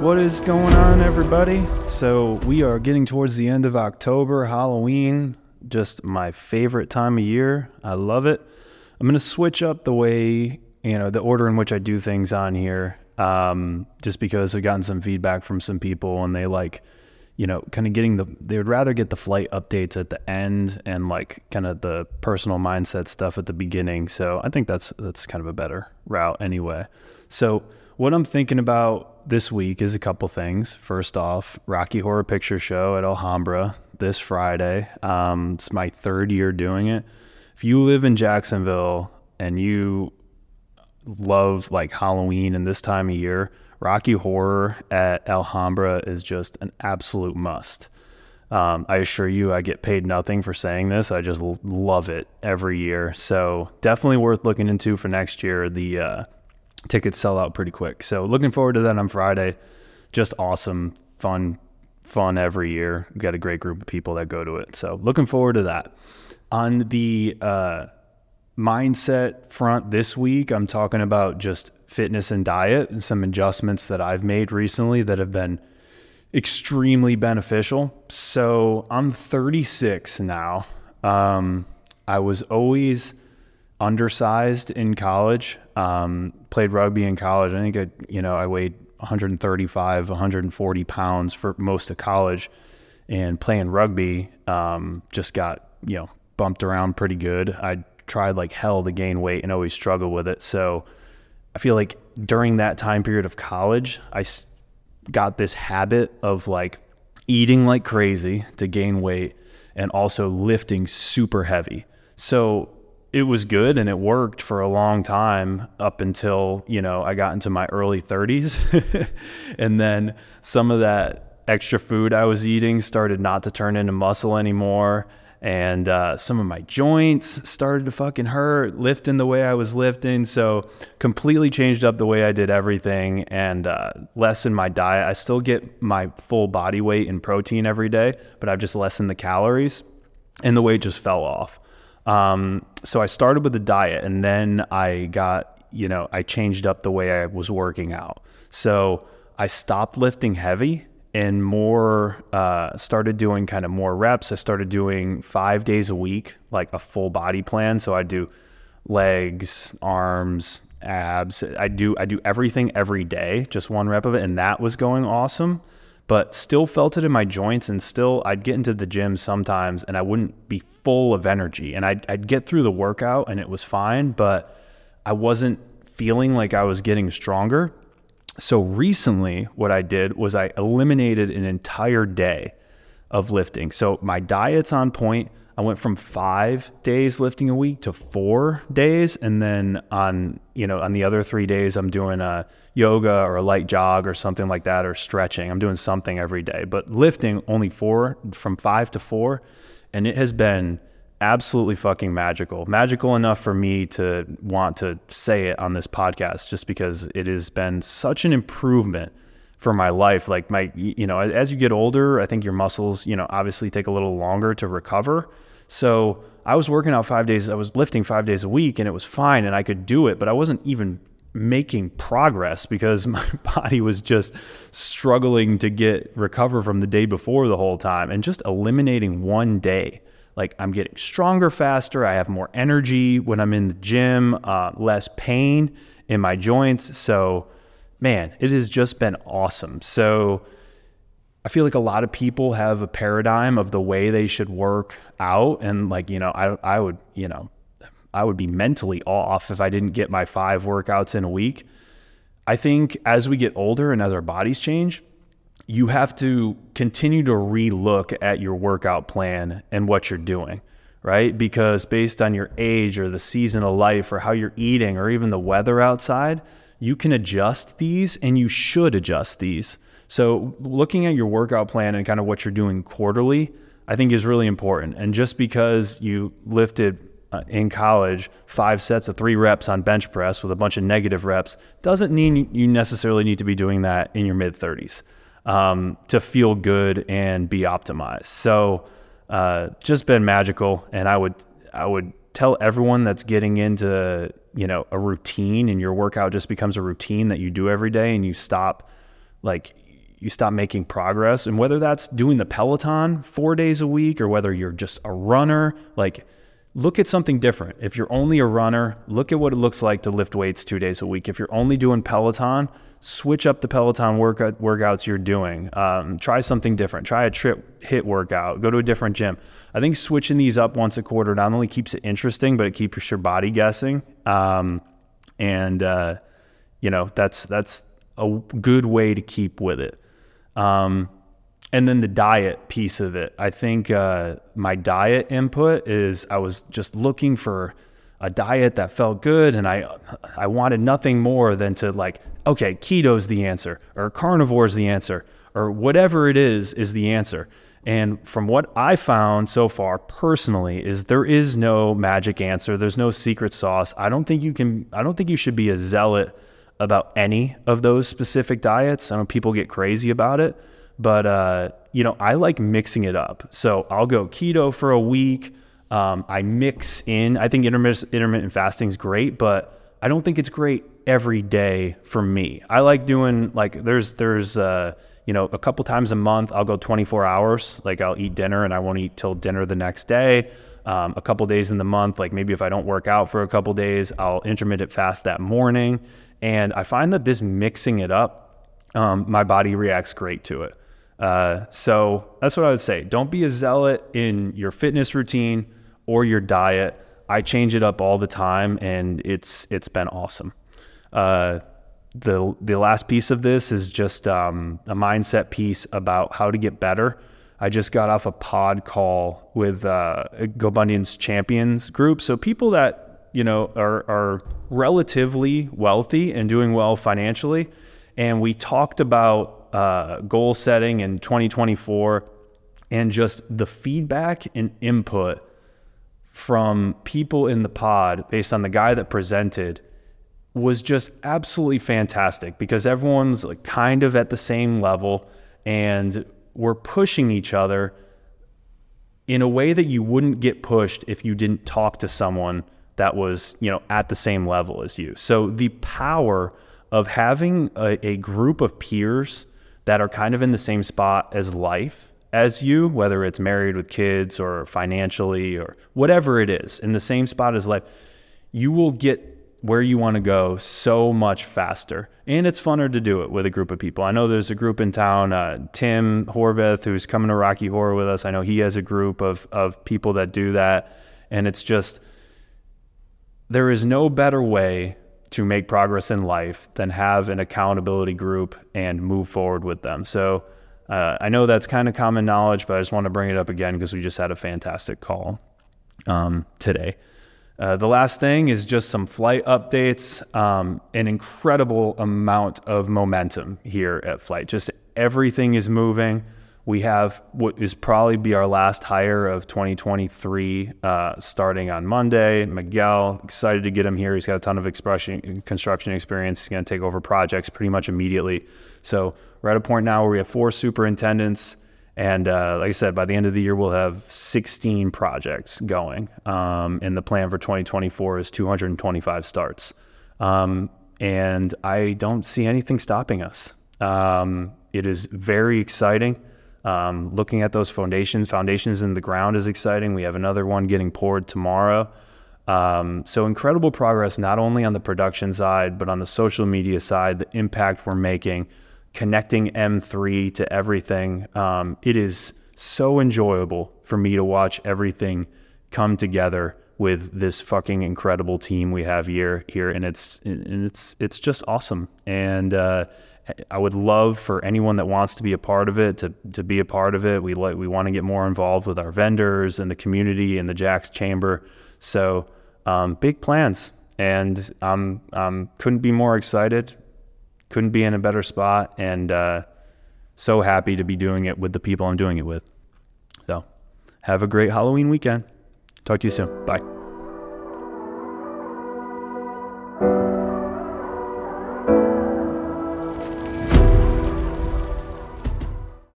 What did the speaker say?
What is going on, everybody? So, we are getting towards the end of October, Halloween, just my favorite time of year. I love it. I'm going to switch up the way, you know, the order in which I do things on here, um, just because I've gotten some feedback from some people and they like, you know, kind of getting the, they would rather get the flight updates at the end and like kind of the personal mindset stuff at the beginning. So, I think that's, that's kind of a better route anyway. So, what I'm thinking about this week is a couple things. First off, Rocky Horror Picture Show at Alhambra this Friday. Um, it's my third year doing it. If you live in Jacksonville and you love like Halloween and this time of year, Rocky Horror at Alhambra is just an absolute must. Um, I assure you, I get paid nothing for saying this. I just love it every year. So definitely worth looking into for next year. The uh, tickets sell out pretty quick. So looking forward to that on Friday. Just awesome, fun, fun every year. We've got a great group of people that go to it. So looking forward to that. On the uh, mindset front this week, I'm talking about just fitness and diet and some adjustments that I've made recently that have been extremely beneficial. So I'm 36 now. Um, I was always undersized in college. Um, played rugby in college. I think I, you know, I weighed 135, 140 pounds for most of college, and playing rugby um, just got you know bumped around pretty good. I tried like hell to gain weight and always struggled with it. So I feel like during that time period of college, I got this habit of like eating like crazy to gain weight and also lifting super heavy. So it was good and it worked for a long time up until you know I got into my early 30s, and then some of that extra food I was eating started not to turn into muscle anymore, and uh, some of my joints started to fucking hurt lifting the way I was lifting. So completely changed up the way I did everything and uh, lessened my diet. I still get my full body weight in protein every day, but I've just lessened the calories, and the weight just fell off. Um, so I started with the diet and then I got, you know, I changed up the way I was working out. So I stopped lifting heavy and more, uh, started doing kind of more reps. I started doing five days a week, like a full body plan. So I do legs, arms, abs. I do, I do everything every day, just one rep of it. And that was going awesome but still felt it in my joints and still I'd get into the gym sometimes and I wouldn't be full of energy and I'd, I'd get through the workout and it was fine, but I wasn't feeling like I was getting stronger. So recently, what I did was I eliminated an entire day of lifting. So my diet's on point. I went from five days lifting a week to four days, and then on you know on the other three days, I'm doing a yoga or a light jog or something like that, or stretching. I'm doing something every day, but lifting only four from five to four, and it has been absolutely fucking magical. Magical enough for me to want to say it on this podcast, just because it has been such an improvement for my life. Like my, you know, as you get older, I think your muscles, you know, obviously take a little longer to recover. So I was working out five days, I was lifting five days a week and it was fine and I could do it, but I wasn't even making progress because my body was just struggling to get recover from the day before the whole time and just eliminating one day like i'm getting stronger faster i have more energy when i'm in the gym uh, less pain in my joints so man it has just been awesome so I feel like a lot of people have a paradigm of the way they should work out. And like, you know, I, I would, you know, I would be mentally off if I didn't get my five workouts in a week. I think as we get older and as our bodies change, you have to continue to relook at your workout plan and what you're doing, right? Because based on your age or the season of life or how you're eating or even the weather outside, you can adjust these and you should adjust these. So, looking at your workout plan and kind of what you're doing quarterly, I think is really important. And just because you lifted uh, in college five sets of three reps on bench press with a bunch of negative reps doesn't mean you necessarily need to be doing that in your mid 30s um, to feel good and be optimized. So, uh, just been magical. And I would, I would tell everyone that's getting into, you know, a routine and your workout just becomes a routine that you do every day and you stop like you stop making progress. And whether that's doing the Peloton four days a week or whether you're just a runner, like look at something different. If you're only a runner, look at what it looks like to lift weights two days a week. If you're only doing Peloton, switch up the Peloton workout, workouts you're doing. Um, try something different. Try a trip hit workout. Go to a different gym. I think switching these up once a quarter not only keeps it interesting, but it keeps your body guessing. Um, and uh, you know that's that's a good way to keep with it. Um, and then the diet piece of it. I think uh, my diet input is I was just looking for a diet that felt good, and I I wanted nothing more than to like, okay, keto's the answer, or carnivore's the answer, or whatever it is is the answer. And from what I found so far personally is there is no magic answer. There's no secret sauce. I don't think you can I don't think you should be a zealot about any of those specific diets. I know people get crazy about it, but uh, you know, I like mixing it up. So I'll go keto for a week. Um, I mix in. I think intermittent, fasting is great, but I don't think it's great every day for me. I like doing like there's there's uh, you know a couple times a month I'll go 24 hours. Like I'll eat dinner and I won't eat till dinner the next day. Um, a couple days in the month, like maybe if I don't work out for a couple days, I'll intermittent fast that morning. And I find that this mixing it up, um, my body reacts great to it. Uh, so that's what I would say. Don't be a zealot in your fitness routine or your diet. I change it up all the time, and it's it's been awesome. Uh, the the last piece of this is just um, a mindset piece about how to get better. I just got off a pod call with uh, GoBundance Champions group, so people that you know are are relatively wealthy and doing well financially, and we talked about uh, goal setting in 2024 and just the feedback and input from people in the pod based on the guy that presented was just absolutely fantastic because everyone's like kind of at the same level and we're pushing each other in a way that you wouldn't get pushed if you didn't talk to someone that was, you know, at the same level as you. So the power of having a, a group of peers that are kind of in the same spot as life as you, whether it's married with kids or financially or whatever it is, in the same spot as life, you will get where you want to go so much faster. And it's funner to do it with a group of people. I know there's a group in town, uh, Tim Horvath, who's coming to Rocky Horror with us. I know he has a group of, of people that do that. And it's just, there is no better way to make progress in life than have an accountability group and move forward with them. So uh, I know that's kind of common knowledge, but I just want to bring it up again because we just had a fantastic call um, today. Uh, the last thing is just some flight updates. Um, an incredible amount of momentum here at Flight. Just everything is moving. We have what is probably be our last hire of 2023 uh, starting on Monday. Miguel, excited to get him here. He's got a ton of expression, construction experience. He's going to take over projects pretty much immediately. So we're at a point now where we have four superintendents. And uh, like I said, by the end of the year, we'll have 16 projects going. Um, and the plan for 2024 is 225 starts. Um, and I don't see anything stopping us. Um, it is very exciting. Um, looking at those foundations, foundations in the ground is exciting. We have another one getting poured tomorrow. Um, so incredible progress, not only on the production side, but on the social media side, the impact we're making connecting M3 to everything. Um, it is so enjoyable for me to watch everything come together with this fucking incredible team we have here here and it's and it's it's just awesome and uh, I would love for anyone that wants to be a part of it to to be a part of it we like we want to get more involved with our vendors and the community and the JAX Chamber so um, big plans and I'm um, couldn't be more excited couldn't be in a better spot and uh, so happy to be doing it with the people I'm doing it with. So have a great Halloween weekend. Talk to you soon. Bye.